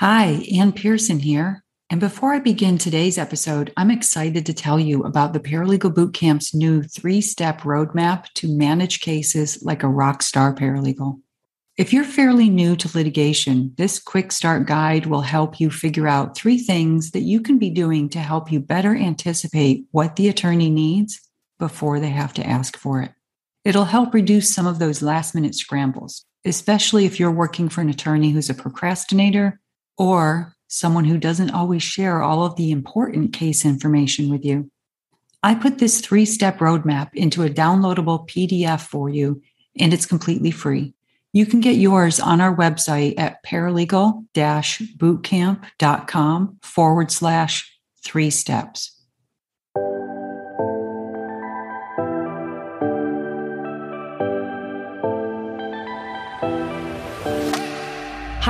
Hi, Ann Pearson here. And before I begin today's episode, I'm excited to tell you about the Paralegal Bootcamp's new three step roadmap to manage cases like a rock star paralegal. If you're fairly new to litigation, this quick start guide will help you figure out three things that you can be doing to help you better anticipate what the attorney needs before they have to ask for it. It'll help reduce some of those last minute scrambles, especially if you're working for an attorney who's a procrastinator or someone who doesn't always share all of the important case information with you. I put this three step roadmap into a downloadable PDF for you, and it's completely free. You can get yours on our website at paralegal bootcamp.com forward slash three steps.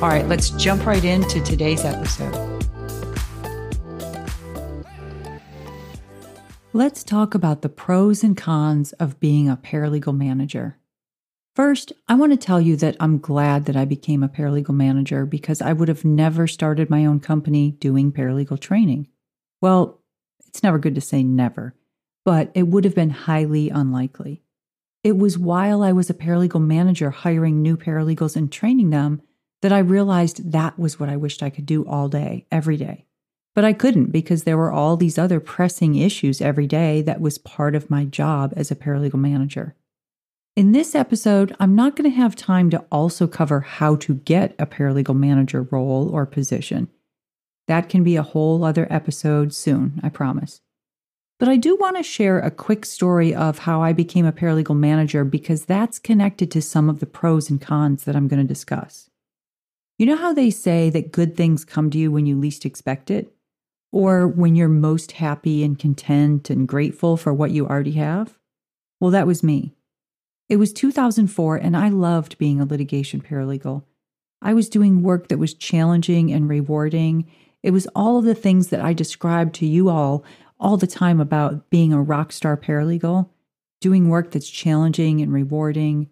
All right, let's jump right into today's episode. Let's talk about the pros and cons of being a paralegal manager. First, I want to tell you that I'm glad that I became a paralegal manager because I would have never started my own company doing paralegal training. Well, it's never good to say never, but it would have been highly unlikely. It was while I was a paralegal manager hiring new paralegals and training them that I realized that was what I wished I could do all day, every day. But I couldn't because there were all these other pressing issues every day that was part of my job as a paralegal manager. In this episode, I'm not going to have time to also cover how to get a paralegal manager role or position. That can be a whole other episode soon, I promise. But I do want to share a quick story of how I became a paralegal manager because that's connected to some of the pros and cons that I'm going to discuss. You know how they say that good things come to you when you least expect it? Or when you're most happy and content and grateful for what you already have? Well, that was me. It was 2004, and I loved being a litigation paralegal. I was doing work that was challenging and rewarding. It was all of the things that I described to you all all the time about being a rock star paralegal, doing work that's challenging and rewarding.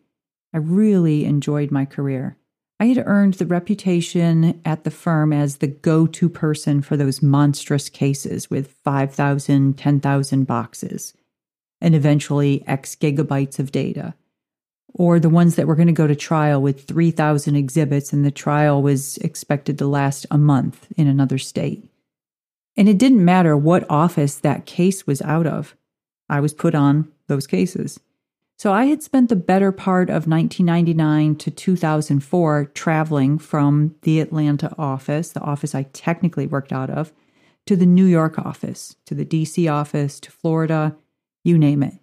I really enjoyed my career. I had earned the reputation at the firm as the go to person for those monstrous cases with 5,000, 10,000 boxes, and eventually X gigabytes of data. Or the ones that were going to go to trial with 3,000 exhibits, and the trial was expected to last a month in another state. And it didn't matter what office that case was out of, I was put on those cases. So I had spent the better part of 1999 to 2004 traveling from the Atlanta office, the office I technically worked out of, to the New York office, to the DC office, to Florida, you name it.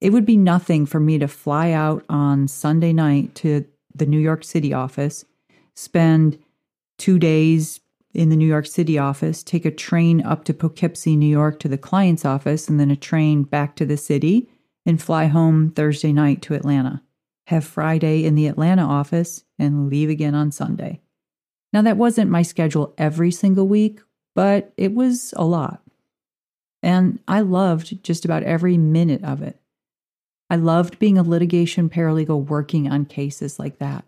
It would be nothing for me to fly out on Sunday night to the New York City office, spend two days in the New York City office, take a train up to Poughkeepsie, New York to the client's office, and then a train back to the city and fly home Thursday night to Atlanta, have Friday in the Atlanta office, and leave again on Sunday. Now, that wasn't my schedule every single week, but it was a lot. And I loved just about every minute of it. I loved being a litigation paralegal working on cases like that.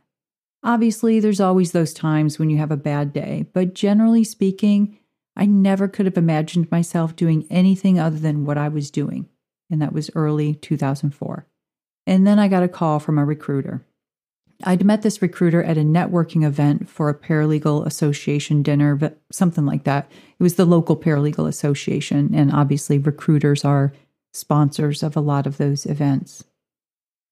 Obviously, there's always those times when you have a bad day, but generally speaking, I never could have imagined myself doing anything other than what I was doing and that was early 2004. And then I got a call from a recruiter. I'd met this recruiter at a networking event for a paralegal association dinner, something like that. It was the local paralegal association, and obviously, recruiters are sponsors of a lot of those events.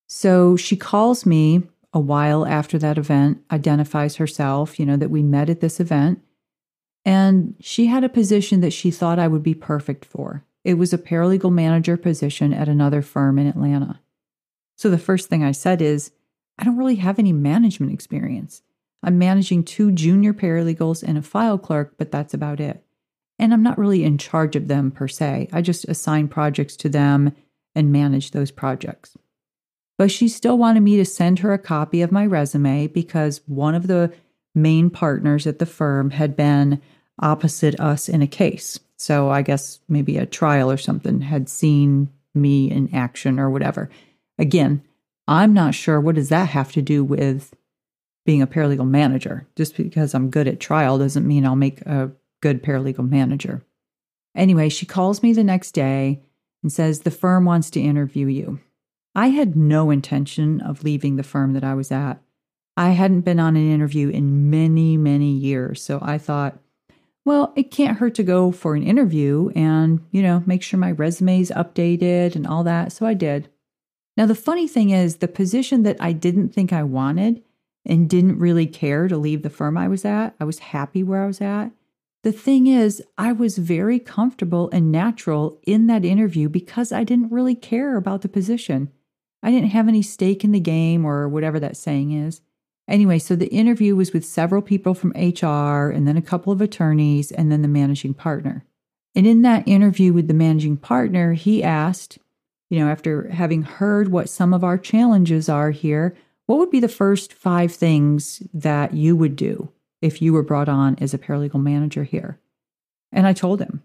So she calls me a while after that event, identifies herself, you know, that we met at this event, and she had a position that she thought I would be perfect for. It was a paralegal manager position at another firm in Atlanta. So the first thing I said is, I don't really have any management experience. I'm managing two junior paralegals and a file clerk, but that's about it. And I'm not really in charge of them per se. I just assign projects to them and manage those projects. But she still wanted me to send her a copy of my resume because one of the main partners at the firm had been opposite us in a case. So I guess maybe a trial or something had seen me in action or whatever. Again, I'm not sure what does that have to do with being a paralegal manager. Just because I'm good at trial doesn't mean I'll make a good paralegal manager. Anyway, she calls me the next day and says the firm wants to interview you. I had no intention of leaving the firm that I was at. I hadn't been on an interview in many, many years. So I thought, well, it can't hurt to go for an interview and, you know, make sure my resume is updated and all that. So I did. Now, the funny thing is, the position that I didn't think I wanted and didn't really care to leave the firm I was at, I was happy where I was at. The thing is, I was very comfortable and natural in that interview because I didn't really care about the position. I didn't have any stake in the game or whatever that saying is. Anyway, so the interview was with several people from HR and then a couple of attorneys and then the managing partner. And in that interview with the managing partner, he asked, you know, after having heard what some of our challenges are here, what would be the first five things that you would do if you were brought on as a paralegal manager here? And I told him.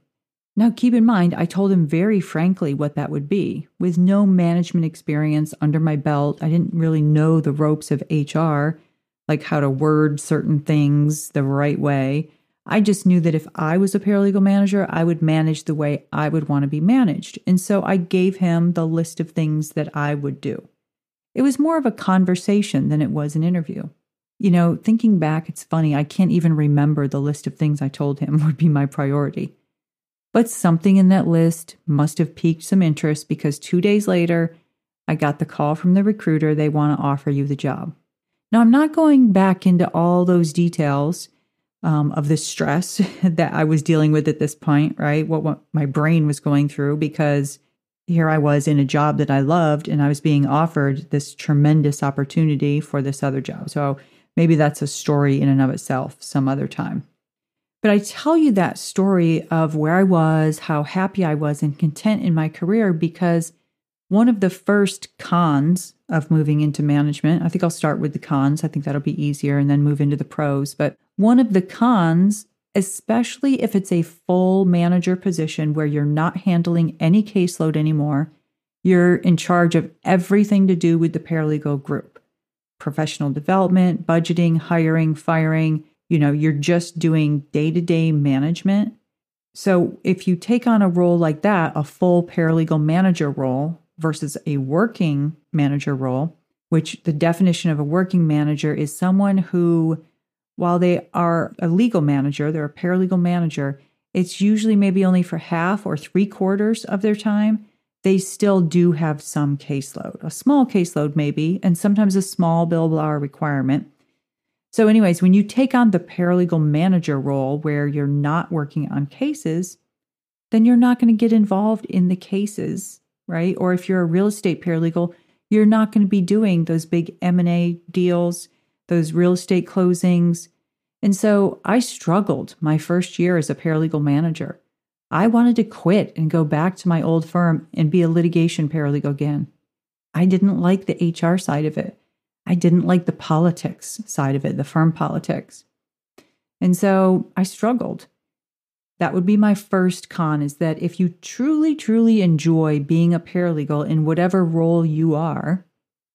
Now, keep in mind, I told him very frankly what that would be. With no management experience under my belt, I didn't really know the ropes of HR, like how to word certain things the right way. I just knew that if I was a paralegal manager, I would manage the way I would want to be managed. And so I gave him the list of things that I would do. It was more of a conversation than it was an interview. You know, thinking back, it's funny, I can't even remember the list of things I told him would be my priority. But something in that list must have piqued some interest because two days later, I got the call from the recruiter they want to offer you the job. Now, I'm not going back into all those details um, of the stress that I was dealing with at this point, right? What, what my brain was going through because here I was in a job that I loved and I was being offered this tremendous opportunity for this other job. So maybe that's a story in and of itself some other time. But I tell you that story of where I was, how happy I was and content in my career because one of the first cons of moving into management, I think I'll start with the cons. I think that'll be easier and then move into the pros. But one of the cons, especially if it's a full manager position where you're not handling any caseload anymore, you're in charge of everything to do with the paralegal group professional development, budgeting, hiring, firing. You know, you're just doing day to day management. So if you take on a role like that, a full paralegal manager role versus a working manager role, which the definition of a working manager is someone who while they are a legal manager, they're a paralegal manager, it's usually maybe only for half or three quarters of their time. They still do have some caseload, a small caseload maybe, and sometimes a small billable hour requirement. So, anyways, when you take on the paralegal manager role where you're not working on cases, then you're not going to get involved in the cases, right? Or if you're a real estate paralegal, you're not going to be doing those big M&A deals those real estate closings. And so I struggled my first year as a paralegal manager. I wanted to quit and go back to my old firm and be a litigation paralegal again. I didn't like the HR side of it. I didn't like the politics side of it, the firm politics. And so I struggled. That would be my first con is that if you truly, truly enjoy being a paralegal in whatever role you are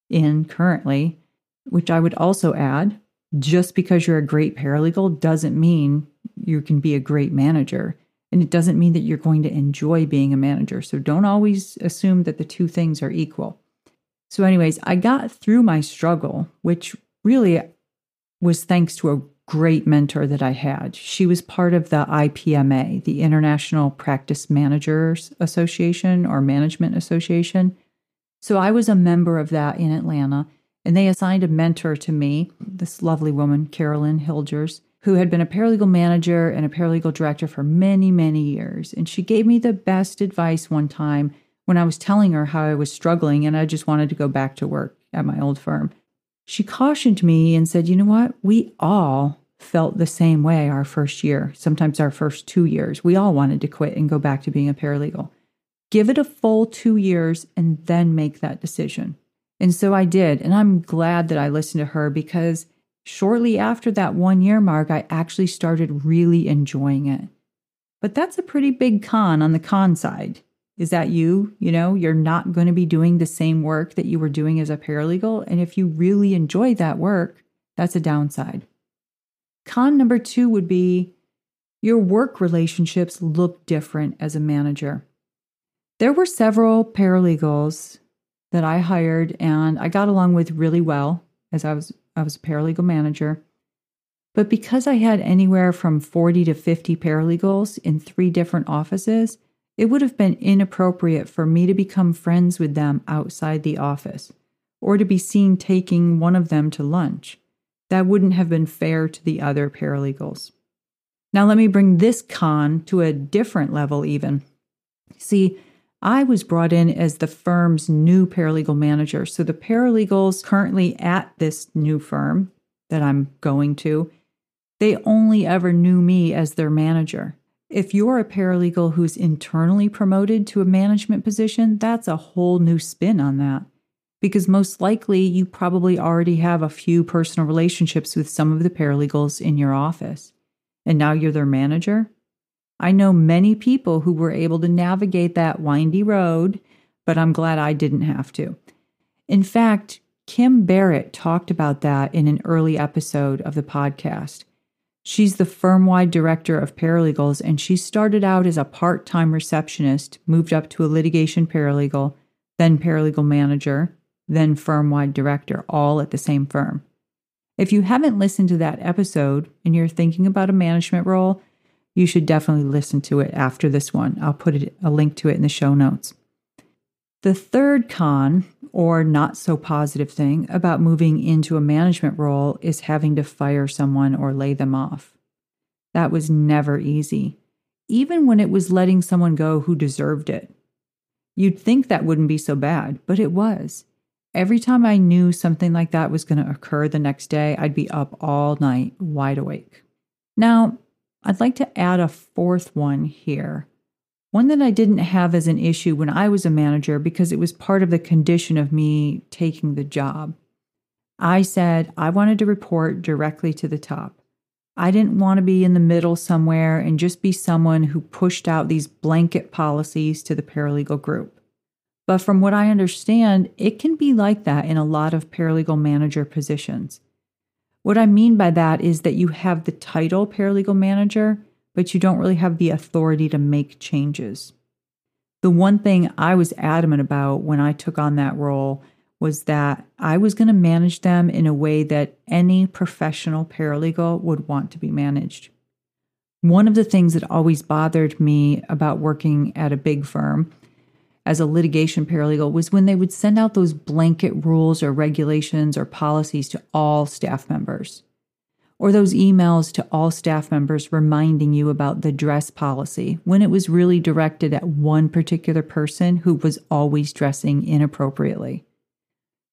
in currently, which I would also add just because you're a great paralegal doesn't mean you can be a great manager. And it doesn't mean that you're going to enjoy being a manager. So don't always assume that the two things are equal. So, anyways, I got through my struggle, which really was thanks to a great mentor that I had. She was part of the IPMA, the International Practice Managers Association or Management Association. So I was a member of that in Atlanta. And they assigned a mentor to me, this lovely woman, Carolyn Hilgers, who had been a paralegal manager and a paralegal director for many, many years. And she gave me the best advice one time when I was telling her how I was struggling and I just wanted to go back to work at my old firm. She cautioned me and said, You know what? We all felt the same way our first year, sometimes our first two years. We all wanted to quit and go back to being a paralegal. Give it a full two years and then make that decision. And so I did. And I'm glad that I listened to her because shortly after that one year mark, I actually started really enjoying it. But that's a pretty big con on the con side. Is that you? You know, you're not going to be doing the same work that you were doing as a paralegal. And if you really enjoy that work, that's a downside. Con number two would be your work relationships look different as a manager. There were several paralegals that I hired and I got along with really well as I was I was a paralegal manager. But because I had anywhere from 40 to 50 paralegals in three different offices, it would have been inappropriate for me to become friends with them outside the office or to be seen taking one of them to lunch. That wouldn't have been fair to the other paralegals. Now, let me bring this con to a different level, even. See, I was brought in as the firm's new paralegal manager. So the paralegals currently at this new firm that I'm going to, they only ever knew me as their manager. If you're a paralegal who's internally promoted to a management position, that's a whole new spin on that. Because most likely you probably already have a few personal relationships with some of the paralegals in your office. And now you're their manager? I know many people who were able to navigate that windy road, but I'm glad I didn't have to. In fact, Kim Barrett talked about that in an early episode of the podcast. She's the firm wide director of paralegals, and she started out as a part time receptionist, moved up to a litigation paralegal, then paralegal manager, then firm wide director, all at the same firm. If you haven't listened to that episode and you're thinking about a management role, you should definitely listen to it after this one. I'll put it, a link to it in the show notes. The third con, or not so positive thing, about moving into a management role is having to fire someone or lay them off. That was never easy, even when it was letting someone go who deserved it. You'd think that wouldn't be so bad, but it was. Every time I knew something like that was going to occur the next day, I'd be up all night, wide awake. Now, I'd like to add a fourth one here one that I didn't have as an issue when I was a manager because it was part of the condition of me taking the job. I said I wanted to report directly to the top. I didn't want to be in the middle somewhere and just be someone who pushed out these blanket policies to the paralegal group. But from what I understand, it can be like that in a lot of paralegal manager positions. What I mean by that is that you have the title paralegal manager, but you don't really have the authority to make changes. The one thing I was adamant about when I took on that role was that I was going to manage them in a way that any professional paralegal would want to be managed. One of the things that always bothered me about working at a big firm as a litigation paralegal was when they would send out those blanket rules or regulations or policies to all staff members or those emails to all staff members reminding you about the dress policy when it was really directed at one particular person who was always dressing inappropriately.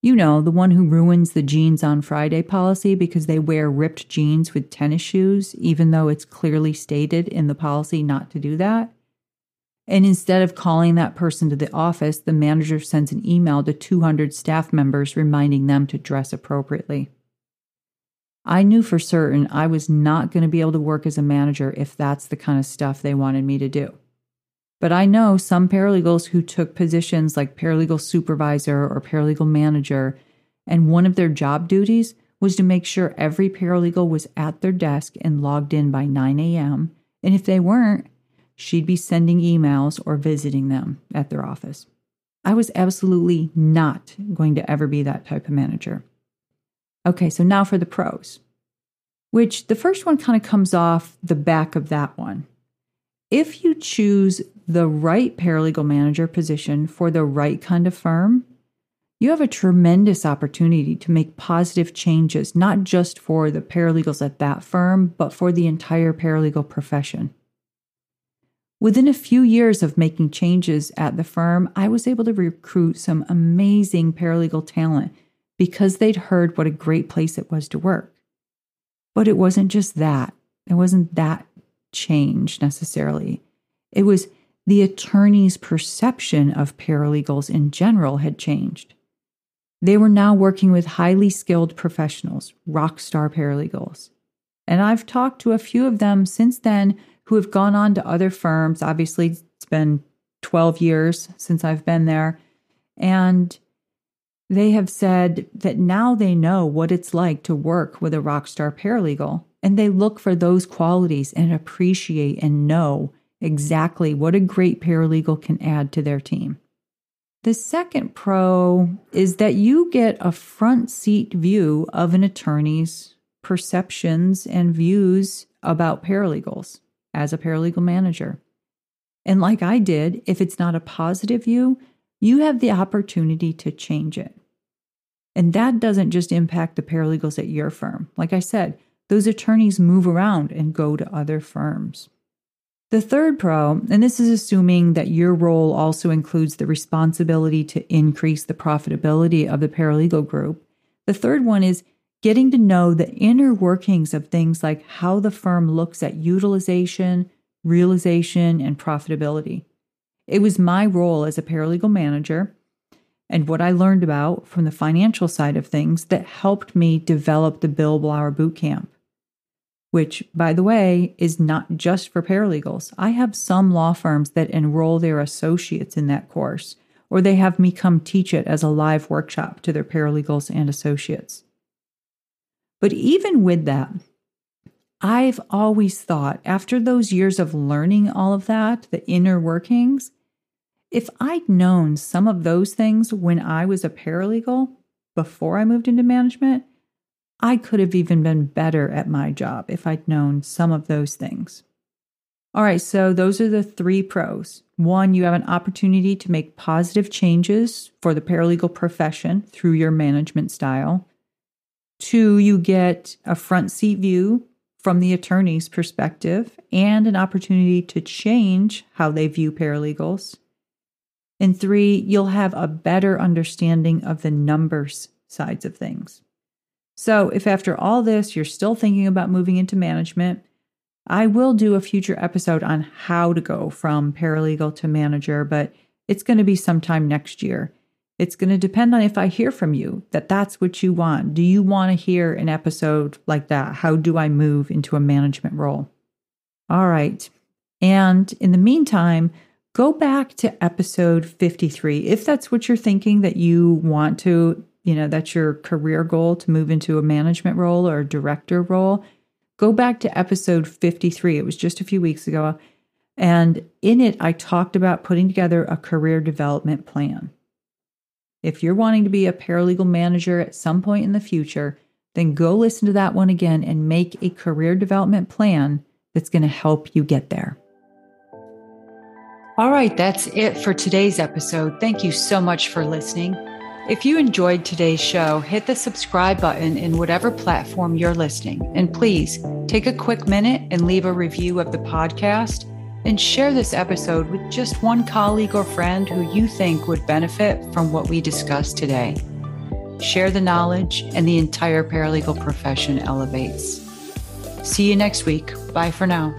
You know, the one who ruins the jeans on Friday policy because they wear ripped jeans with tennis shoes, even though it's clearly stated in the policy not to do that. And instead of calling that person to the office, the manager sends an email to 200 staff members reminding them to dress appropriately. I knew for certain I was not going to be able to work as a manager if that's the kind of stuff they wanted me to do. But I know some paralegals who took positions like paralegal supervisor or paralegal manager, and one of their job duties was to make sure every paralegal was at their desk and logged in by 9 a.m. And if they weren't, she'd be sending emails or visiting them at their office. I was absolutely not going to ever be that type of manager. Okay, so now for the pros, which the first one kind of comes off the back of that one. If you choose the right paralegal manager position for the right kind of firm, you have a tremendous opportunity to make positive changes, not just for the paralegals at that firm, but for the entire paralegal profession. Within a few years of making changes at the firm, I was able to recruit some amazing paralegal talent because they'd heard what a great place it was to work. But it wasn't just that. It wasn't that change necessarily. It was the attorney's perception of paralegals in general had changed. They were now working with highly skilled professionals, rock star paralegals. And I've talked to a few of them since then who have gone on to other firms. Obviously, it's been 12 years since I've been there. And they have said that now they know what it's like to work with a rock star paralegal. And they look for those qualities and appreciate and know exactly what a great paralegal can add to their team. The second pro is that you get a front seat view of an attorney's perceptions and views about paralegals as a paralegal manager. And like I did, if it's not a positive view, you have the opportunity to change it. And that doesn't just impact the paralegals at your firm. Like I said, those attorneys move around and go to other firms. The third pro, and this is assuming that your role also includes the responsibility to increase the profitability of the paralegal group. The third one is getting to know the inner workings of things like how the firm looks at utilization, realization, and profitability. It was my role as a paralegal manager and what I learned about from the financial side of things that helped me develop the Billable Hour Bootcamp which, by the way, is not just for paralegals. I have some law firms that enroll their associates in that course, or they have me come teach it as a live workshop to their paralegals and associates. But even with that, I've always thought, after those years of learning all of that, the inner workings, if I'd known some of those things when I was a paralegal before I moved into management, I could have even been better at my job if I'd known some of those things. All right, so those are the three pros. One, you have an opportunity to make positive changes for the paralegal profession through your management style. Two, you get a front seat view from the attorney's perspective and an opportunity to change how they view paralegals. And three, you'll have a better understanding of the numbers sides of things. So, if after all this you're still thinking about moving into management, I will do a future episode on how to go from paralegal to manager, but it's going to be sometime next year. It's going to depend on if I hear from you that that's what you want. Do you want to hear an episode like that? How do I move into a management role? All right. And in the meantime, go back to episode 53 if that's what you're thinking that you want to you know, that's your career goal to move into a management role or a director role, go back to episode 53. It was just a few weeks ago. And in it, I talked about putting together a career development plan. If you're wanting to be a paralegal manager at some point in the future, then go listen to that one again and make a career development plan that's going to help you get there. All right, that's it for today's episode. Thank you so much for listening. If you enjoyed today's show, hit the subscribe button in whatever platform you're listening. And please take a quick minute and leave a review of the podcast and share this episode with just one colleague or friend who you think would benefit from what we discussed today. Share the knowledge, and the entire paralegal profession elevates. See you next week. Bye for now.